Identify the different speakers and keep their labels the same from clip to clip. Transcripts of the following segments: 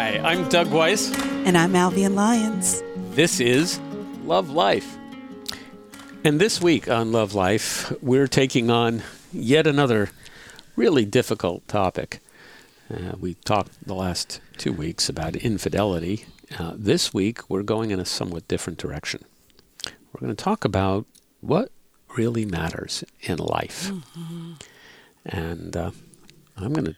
Speaker 1: Hi, I'm Doug Weiss.
Speaker 2: And I'm Albion Lyons.
Speaker 1: This is Love Life. And this week on Love Life, we're taking on yet another really difficult topic. Uh, we talked the last two weeks about infidelity. Uh, this week, we're going in a somewhat different direction. We're going to talk about what really matters in life. Mm-hmm. And uh, I'm going to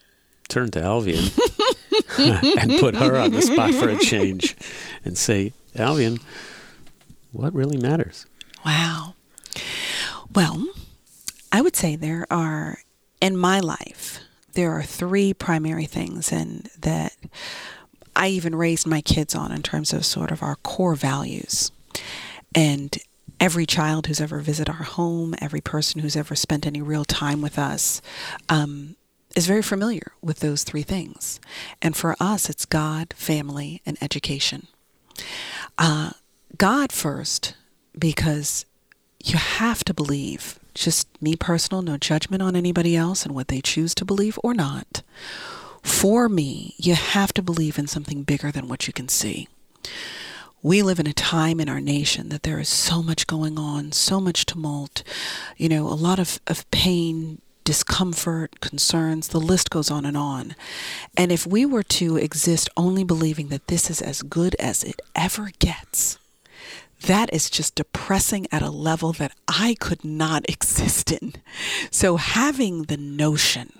Speaker 1: turn to Albion and put her on the spot for a change and say, Albion, what really matters?
Speaker 2: Wow. Well, I would say there are, in my life, there are three primary things and that I even raised my kids on in terms of sort of our core values. And every child who's ever visited our home, every person who's ever spent any real time with us, um, is very familiar with those three things. And for us, it's God, family, and education. Uh, God first, because you have to believe, just me personal, no judgment on anybody else and what they choose to believe or not. For me, you have to believe in something bigger than what you can see. We live in a time in our nation that there is so much going on, so much tumult, you know, a lot of, of pain, discomfort, concerns, the list goes on and on. And if we were to exist only believing that this is as good as it ever gets, that is just depressing at a level that I could not exist in. So having the notion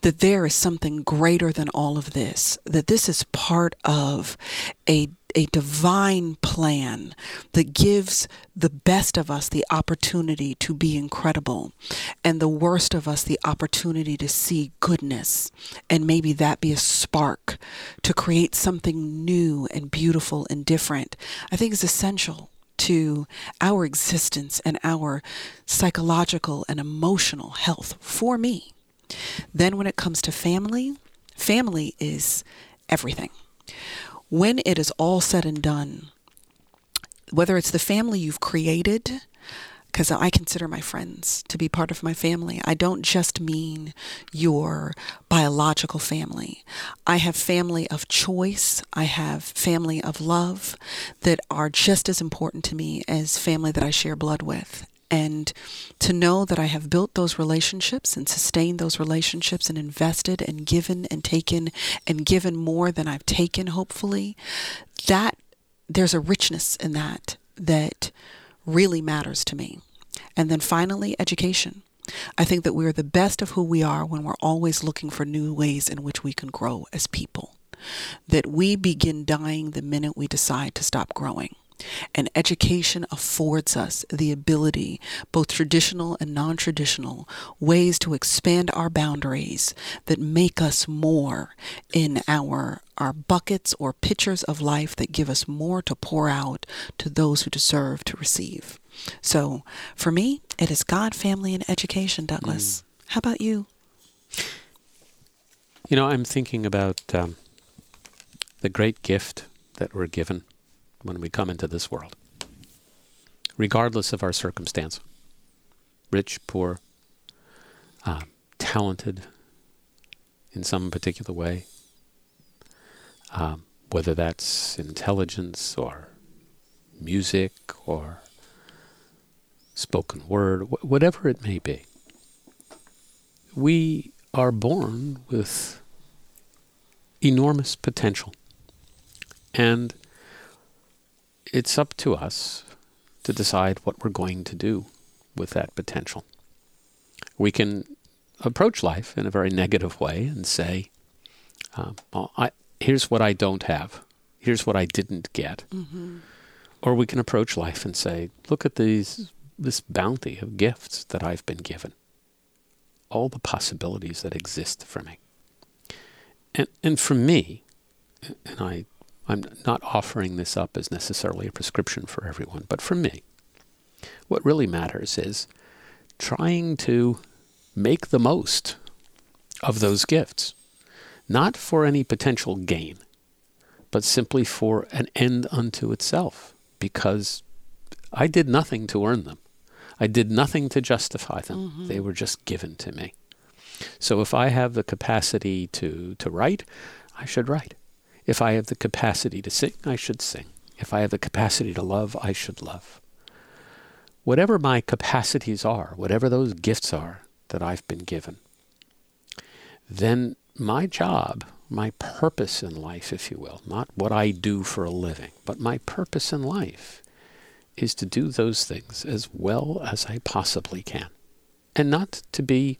Speaker 2: that there is something greater than all of this, that this is part of a a divine plan that gives the best of us the opportunity to be incredible and the worst of us the opportunity to see goodness. And maybe that be a spark to create something new and beautiful and different. I think is essential to our existence and our psychological and emotional health for me. Then when it comes to family family is everything when it is all said and done, whether it's the family you've created, because I consider my friends to be part of my family. I don't just mean your biological family. I have family of choice. I have family of love that are just as important to me as family that I share blood with. And to know that I have built those relationships and sustained those relationships and invested and given and taken and given more than I've taken, hopefully, that there's a richness in that that really matters to me. And then finally, education. I think that we're the best of who we are when we're always looking for new ways in which we can grow as people. That we begin dying the minute we decide to stop growing. And education affords us the ability, both traditional and non traditional, ways to expand our boundaries that make us more in our, our buckets or pitchers of life that give us more to pour out to those who deserve to receive. So for me, it is God, family, and education, Douglas. Mm. How about you?
Speaker 1: You know, I'm thinking about um, the great gift that we're given when we come into this world, regardless of our circumstance rich, poor, uh, talented in some particular way, um, whether that's intelligence or music or spoken word, wh- whatever it may be. We are born with enormous potential. And it's up to us to decide what we're going to do with that potential. We can approach life in a very negative way and say, uh, well, I, here's what I don't have. Here's what I didn't get. Mm-hmm. Or we can approach life and say, look at these, this bounty of gifts that I've been given. All the possibilities that exist for me. And, and for me, and I I'm not offering this up as necessarily a prescription for everyone, but for me, what really matters is trying to make the most of those gifts, not for any potential gain, but simply for an end unto itself, because I did nothing to earn them. I did nothing to justify them. Mm-hmm. They were just given to me. So if I have the capacity to, to write, I should write. If I have the capacity to sing, I should sing. If I have the capacity to love, I should love. Whatever my capacities are, whatever those gifts are that I've been given, then my job, my purpose in life, if you will, not what I do for a living, but my purpose in life is to do those things as well as I possibly can. And not to be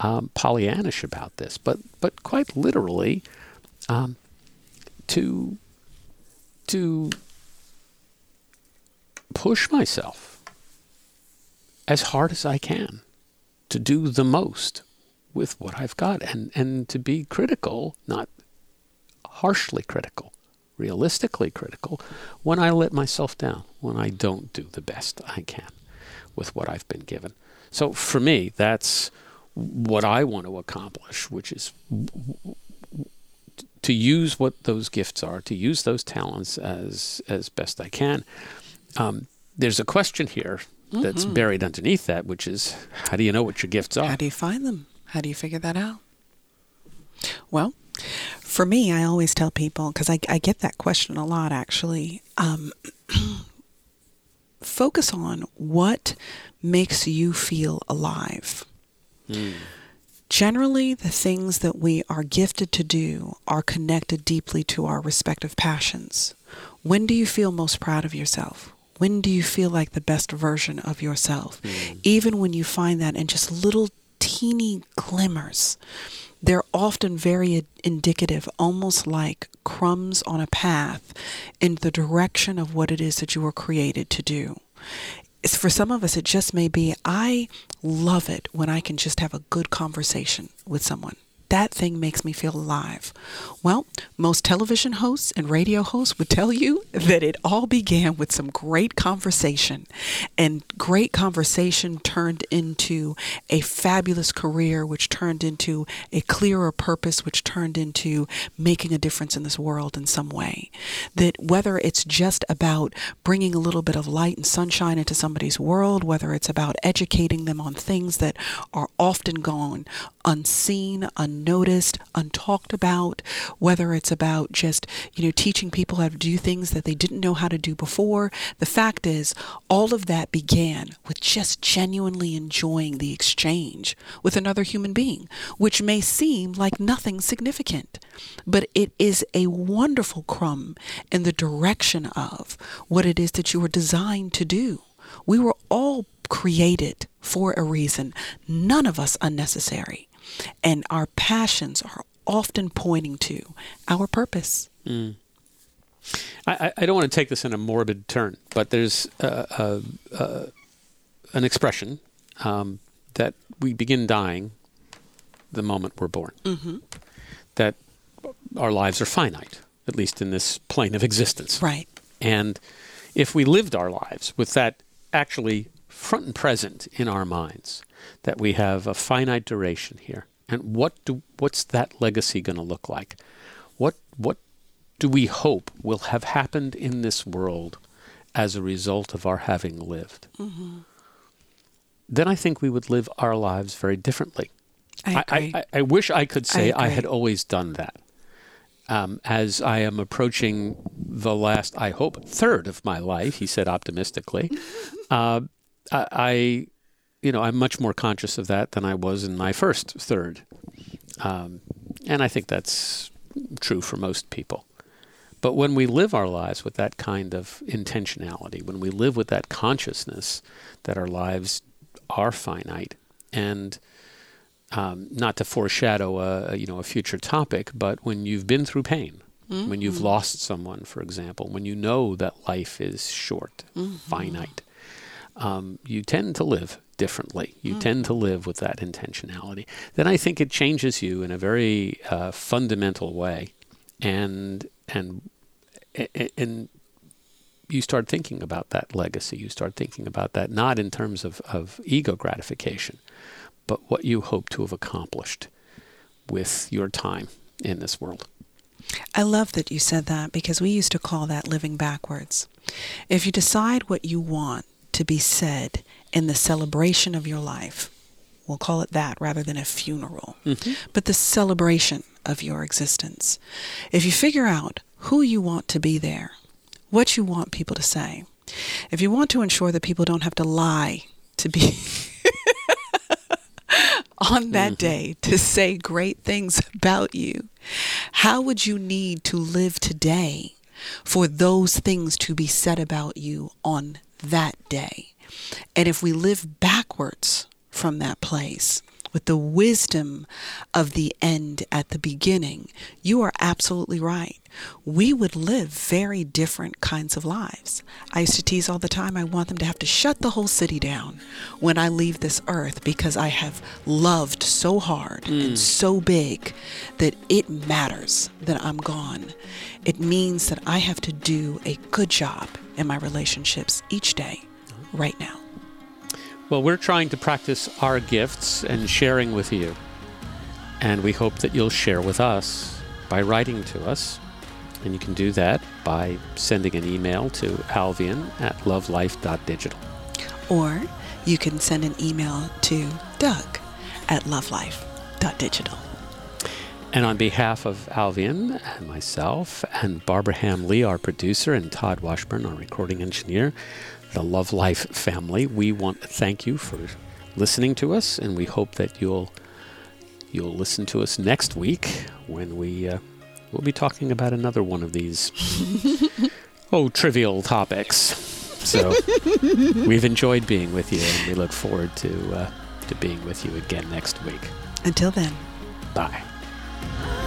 Speaker 1: um, Pollyannish about this, but, but quite literally um, to, to push myself as hard as I can to do the most with what I've got and, and to be critical, not harshly critical, realistically critical, when I let myself down, when I don't do the best I can with what I've been given. So for me, that's what I want to accomplish, which is to use what those gifts are, to use those talents as as best I can. Um, there's a question here that's mm-hmm. buried underneath that, which is how do you know what your gifts are?
Speaker 2: How do you find them? How do you figure that out? Well, for me, I always tell people because I, I, get that question a lot actually. Um, focus on what makes you feel alive. Mm. Generally, the things that we are gifted to do are connected deeply to our respective passions. When do you feel most proud of yourself? When do you feel like the best version of yourself? Mm. Even when you find that in just little teeny glimmers, they're often very indicative, almost like crumbs on a path in the direction of what it is that you were created to do for some of us, it just may be I love it when I can just have a good conversation with someone that thing makes me feel alive. Well, most television hosts and radio hosts would tell you that it all began with some great conversation, and great conversation turned into a fabulous career, which turned into a clearer purpose, which turned into making a difference in this world in some way. That whether it's just about bringing a little bit of light and sunshine into somebody's world, whether it's about educating them on things that are often gone unseen, unnoticed, untalked about, whether it's about just, you know, teaching people how to do things that they didn't know how to do before. The fact is, all of that began with just genuinely enjoying the exchange with another human being, which may seem like nothing significant, but it is a wonderful crumb in the direction of what it is that you were designed to do. We were all created for a reason, none of us unnecessary. And our passions are often pointing to our purpose. Mm.
Speaker 1: I, I, don't want to take this in a morbid turn, but there's an expression um, that we begin dying the moment we're born. Mm-hmm. That our lives are finite, at least in this plane of existence.
Speaker 2: Right.
Speaker 1: And if we lived our lives with that actually front and present in our minds, that we have a finite duration here. And what do what's that legacy going to look like? What what do we hope will have happened in this world as a result of our having lived? Mm-hmm. Then I think we would live our lives very differently.
Speaker 2: I, I,
Speaker 1: I, I wish I could say I, had always done that. Um, as I am approaching the last, I hope, third of my life, he said optimistically, uh, I, you know, I'm much more conscious of that than I was in my first third. Um, and I think that's true for most people. But when we live our lives with that kind of intentionality, when we live with that consciousness that our lives are finite, and um, not to foreshadow a, you know a future topic, but when you've been through pain, mm-hmm. when you've mm-hmm. lost someone, for example, when you know that life is short, mm-hmm. finite, um, you tend to live differently. You mm. tend to live with that intentionality. Then I think it changes you in a very uh, fundamental way, and and and you start thinking about that legacy. You start thinking about that not in terms of, of ego gratification, but what you hope to have accomplished with your time in this world.
Speaker 2: I love that you said that because we used to call that living backwards. If you decide what you want to be said in the celebration of your life, We'll call it that rather than a funeral. Mm-hmm. But the celebration of your existence. If you figure out who you want to be there, what you want people to say, if you want to ensure that people don't have to lie to be on that mm-hmm. day to say great things about you, how would you need to live today for those things to be said about you on that day? And if we live backwards from that place, with the wisdom of the end at the beginning, you are absolutely right. We would live very different kinds of lives. I used to tease all the time, I want them to have to shut the whole city down when I leave this earth because I have loved so hard and mm. so big that it matters that I'm gone. It means that I have to do a good job in my relationships each day, right now.
Speaker 1: Well, we're trying to practice our gifts and sharing with you. And we hope that you'll share with us by writing to us. And you can do that by sending an email to alvian at lovelife.digital.
Speaker 2: Or you can send an email to Doug at lovelife.digital.
Speaker 1: And on behalf of Alvian and myself and Barbara Ham Lee, our producer, and Todd Washburn, our recording engineer, the Love Life family, we want to thank you for listening to us, and we hope that you'll you'll listen to us next week when we uh, we'll be talking about another one of these oh trivial topics. So we've enjoyed being with you, and we look forward to uh, to being with you again next week.
Speaker 2: Until then.
Speaker 1: Bye. Oh.